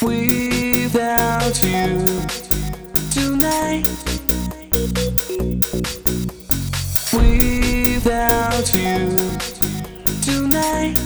without you tonight. Without you tonight.